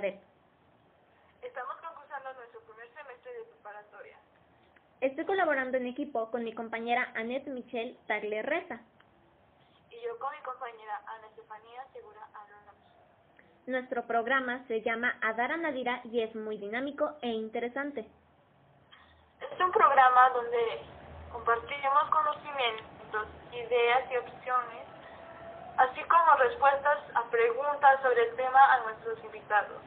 Estamos concursando nuestro primer semestre de preparatoria. Estoy colaborando en equipo con mi compañera Annette Michelle Reza. Y yo con mi compañera Ana Estefanía Segura Alonso. Nuestro programa se llama Adara Nadira y es muy dinámico e interesante. Es un programa donde compartiremos conocimientos, ideas y opciones así como respuestas a preguntas sobre el tema a nuestros invitados.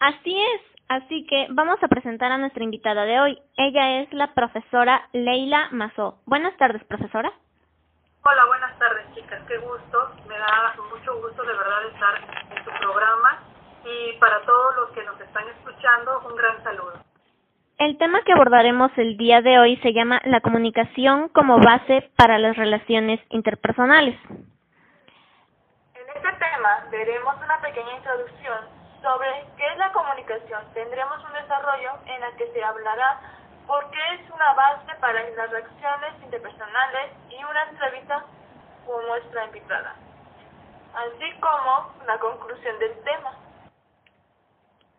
Así es, así que vamos a presentar a nuestra invitada de hoy. Ella es la profesora Leila Mazó. Buenas tardes, profesora. Hola, buenas tardes, chicas. Qué gusto. Me da mucho gusto de verdad estar en tu programa y para todos los que nos están escuchando, un gran saludo. El tema que abordaremos el día de hoy se llama la comunicación como base para las relaciones interpersonales veremos una pequeña introducción sobre qué es la comunicación. Tendremos un desarrollo en el que se hablará por qué es una base para las reacciones interpersonales y una entrevista con nuestra invitada, así como la conclusión del tema.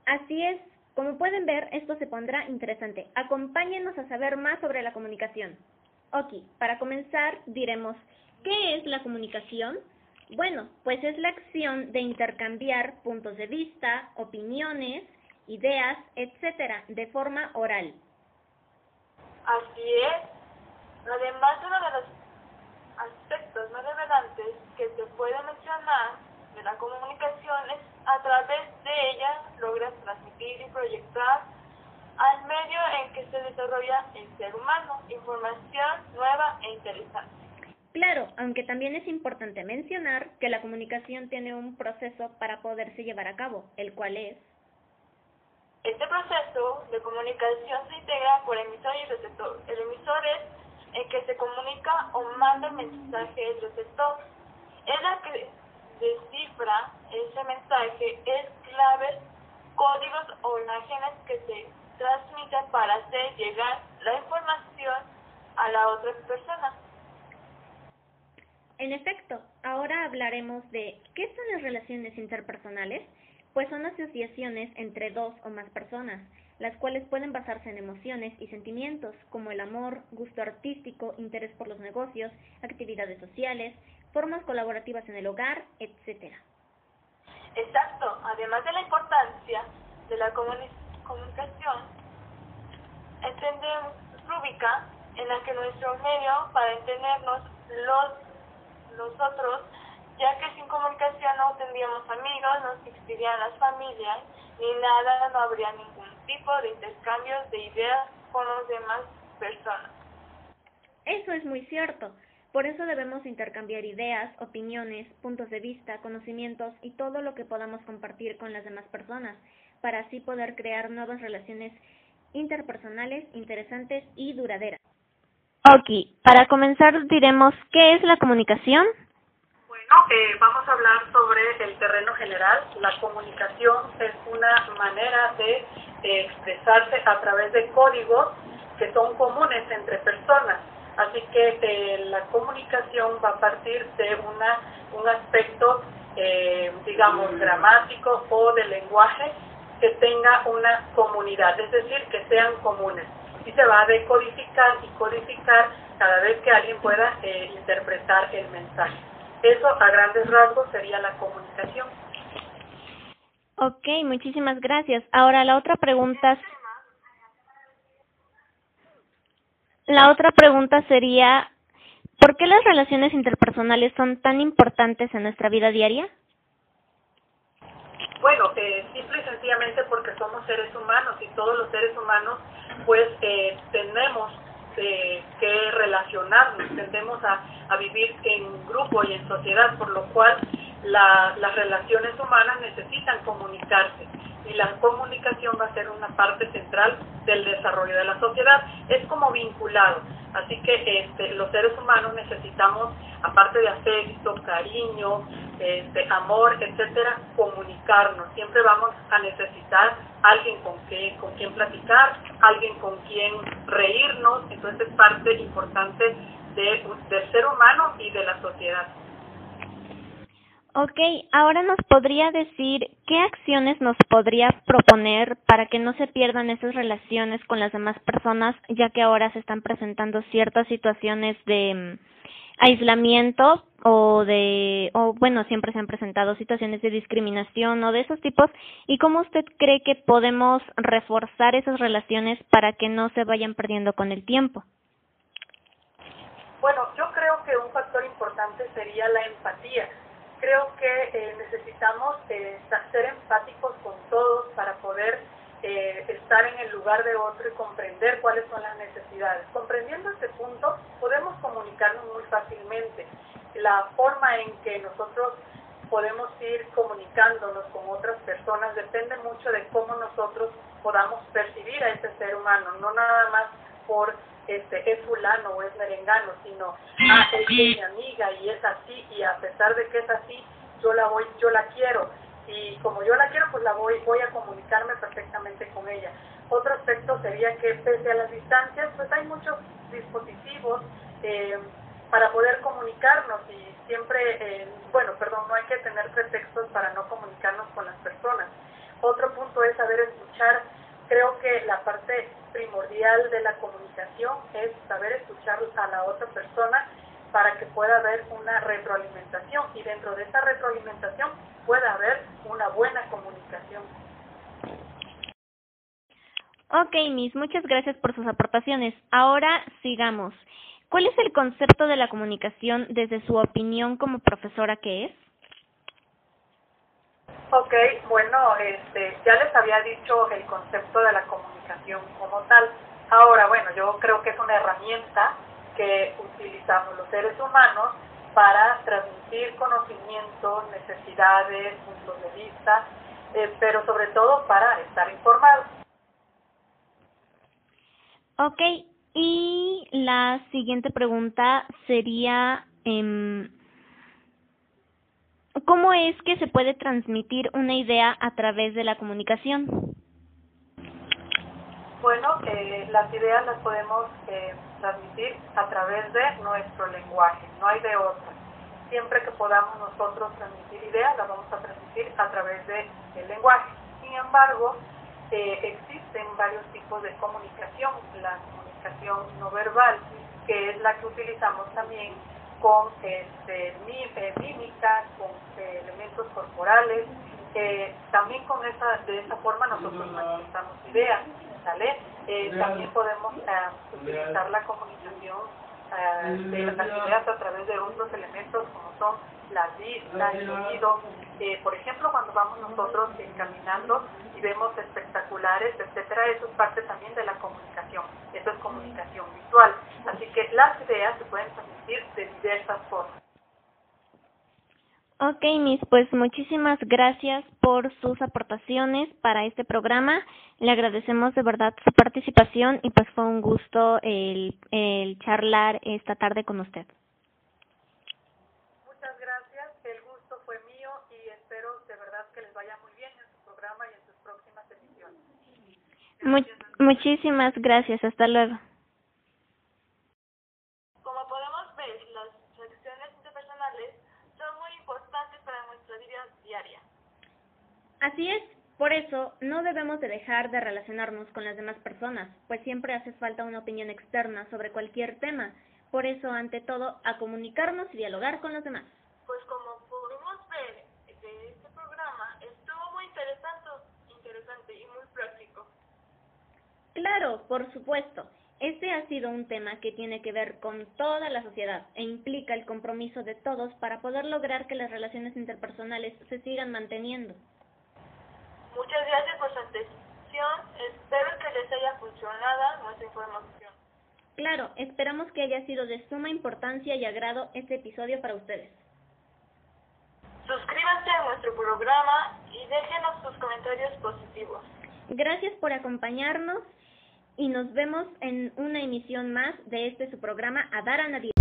Así es, como pueden ver, esto se pondrá interesante. Acompáñenos a saber más sobre la comunicación. Ok, para comenzar diremos, ¿qué es la comunicación? Bueno, pues es la acción de intercambiar puntos de vista, opiniones, ideas, etcétera, de forma oral. Así es. Además, uno de los aspectos más relevantes que se puede mencionar de la comunicación es a través de ella logras transmitir y proyectar al medio en que se desarrolla el ser humano información nueva e interesante. Claro, aunque también es importante mencionar que la comunicación tiene un proceso para poderse llevar a cabo, el cual es... Este proceso de comunicación se integra por emisor y receptor. El emisor es el que se comunica o manda el mensaje del receptor. Es la que descifra ese mensaje, es claves, códigos o imágenes que se transmiten para hacer llegar la información a la otra persona. En efecto, ahora hablaremos de ¿qué son las relaciones interpersonales? Pues son asociaciones entre dos o más personas, las cuales pueden basarse en emociones y sentimientos como el amor, gusto artístico, interés por los negocios, actividades sociales, formas colaborativas en el hogar, etc. Exacto, además de la importancia de la comunicación, entendemos rúbrica en la que nuestro medio para entendernos los nosotros, ya que sin comunicación no tendríamos amigos, no existirían las familias, ni nada, no habría ningún tipo de intercambios de ideas con las demás personas. Eso es muy cierto. Por eso debemos intercambiar ideas, opiniones, puntos de vista, conocimientos y todo lo que podamos compartir con las demás personas, para así poder crear nuevas relaciones interpersonales interesantes y duraderas. Ok, para comenzar diremos qué es la comunicación. Bueno, eh, vamos a hablar sobre el terreno general. La comunicación es una manera de expresarse a través de códigos que son comunes entre personas. Así que eh, la comunicación va a partir de una, un aspecto, eh, digamos, gramático o de lenguaje que tenga una comunidad, es decir, que sean comunes y se va a decodificar y codificar cada vez que alguien pueda eh, interpretar el mensaje. Eso a grandes rasgos sería la comunicación. Ok, muchísimas gracias. Ahora la otra pregunta. La otra pregunta sería, ¿por qué las relaciones interpersonales son tan importantes en nuestra vida diaria? Bueno, eh, simple y sencillamente porque somos seres humanos y todos los seres humanos pues eh, tenemos eh, que relacionarnos, tendemos a, a, vivir en grupo y en sociedad, por lo cual la, las relaciones humanas necesitan comunicarse y la comunicación va a ser una parte central del desarrollo de la sociedad. Es como vinculado, así que este, los seres humanos necesitamos, aparte de afecto, cariño, este, amor, etcétera, comunicarnos. Siempre vamos a necesitar alguien con, que, con quien platicar, alguien con quien reírnos, entonces es parte importante de, del ser humano y de la sociedad. Ok, ahora nos podría decir qué acciones nos podría proponer para que no se pierdan esas relaciones con las demás personas, ya que ahora se están presentando ciertas situaciones de mm, aislamiento o de, o bueno, siempre se han presentado situaciones de discriminación o de esos tipos, y cómo usted cree que podemos reforzar esas relaciones para que no se vayan perdiendo con el tiempo. Bueno, yo creo que un factor importante sería la empatía creo que eh, necesitamos eh, ser empáticos con todos para poder eh, estar en el lugar de otro y comprender cuáles son las necesidades. Comprendiendo este punto, podemos comunicarnos muy fácilmente. La forma en que nosotros podemos ir comunicándonos con otras personas depende mucho de cómo nosotros podamos percibir a ese ser humano, no nada más por este, es fulano o es merengano, sino, ah, es mi amiga y es así, y a pesar de que es así, yo la voy, yo la quiero, y como yo la quiero, pues la voy, voy a comunicarme perfectamente con ella. Otro aspecto sería que pese a las distancias, pues hay muchos dispositivos eh, para poder comunicarnos y siempre, eh, bueno, perdón, no hay que tener pretextos para no comunicarnos con las personas. Otro punto es saber escuchar. Creo que la parte primordial de la comunicación es saber escuchar a la otra persona para que pueda haber una retroalimentación y dentro de esa retroalimentación pueda haber una buena comunicación. Ok, Miss, muchas gracias por sus aportaciones. Ahora sigamos. ¿Cuál es el concepto de la comunicación desde su opinión como profesora que es? Ok, bueno, este, ya les había dicho el concepto de la comunicación como tal. Ahora, bueno, yo creo que es una herramienta que utilizamos los seres humanos para transmitir conocimientos, necesidades, puntos de vista, eh, pero sobre todo para estar informados. Ok, y la siguiente pregunta sería, eh, ¿Cómo es que se puede transmitir una idea a través de la comunicación? Bueno, eh, las ideas las podemos eh, transmitir a través de nuestro lenguaje, no hay de otra. Siempre que podamos nosotros transmitir ideas, las vamos a transmitir a través del el lenguaje. Sin embargo, eh, existen varios tipos de comunicación. La comunicación no verbal, que es la que utilizamos también con este, eh, mímica, con eh, elementos corporales. Eh, también con esa, de esa forma nosotros manifestamos ideas, ¿sale? también podemos utilizar la comunicación de las ideas a través de otros elementos como son la vista, el oído. por ejemplo, cuando vamos nosotros caminando y vemos espectaculares, etcétera, eso es parte también de la comunicación. Eso es comunicación visual. Así que las ideas se pueden transmitir de diversas formas. Ok, Miss, pues muchísimas gracias por sus aportaciones para este programa. Le agradecemos de verdad su participación y pues fue un gusto el, el charlar esta tarde con usted. Muchas gracias, el gusto fue mío y espero de verdad que les vaya muy bien en su programa y en sus próximas emisiones. muchísimas gracias, hasta luego. Así es, por eso no debemos de dejar de relacionarnos con las demás personas, pues siempre hace falta una opinión externa sobre cualquier tema. Por eso, ante todo, a comunicarnos y dialogar con los demás. Pues como pudimos ver de este programa, estuvo muy interesante, interesante y muy práctico. Claro, por supuesto. Este ha sido un tema que tiene que ver con toda la sociedad e implica el compromiso de todos para poder lograr que las relaciones interpersonales se sigan manteniendo. Muchas gracias por su atención. Espero que les haya funcionado nuestra información. Claro, esperamos que haya sido de suma importancia y agrado este episodio para ustedes. Suscríbanse a nuestro programa y déjenos sus comentarios positivos. Gracias por acompañarnos y nos vemos en una emisión más de este su programa A Dar a Nadie.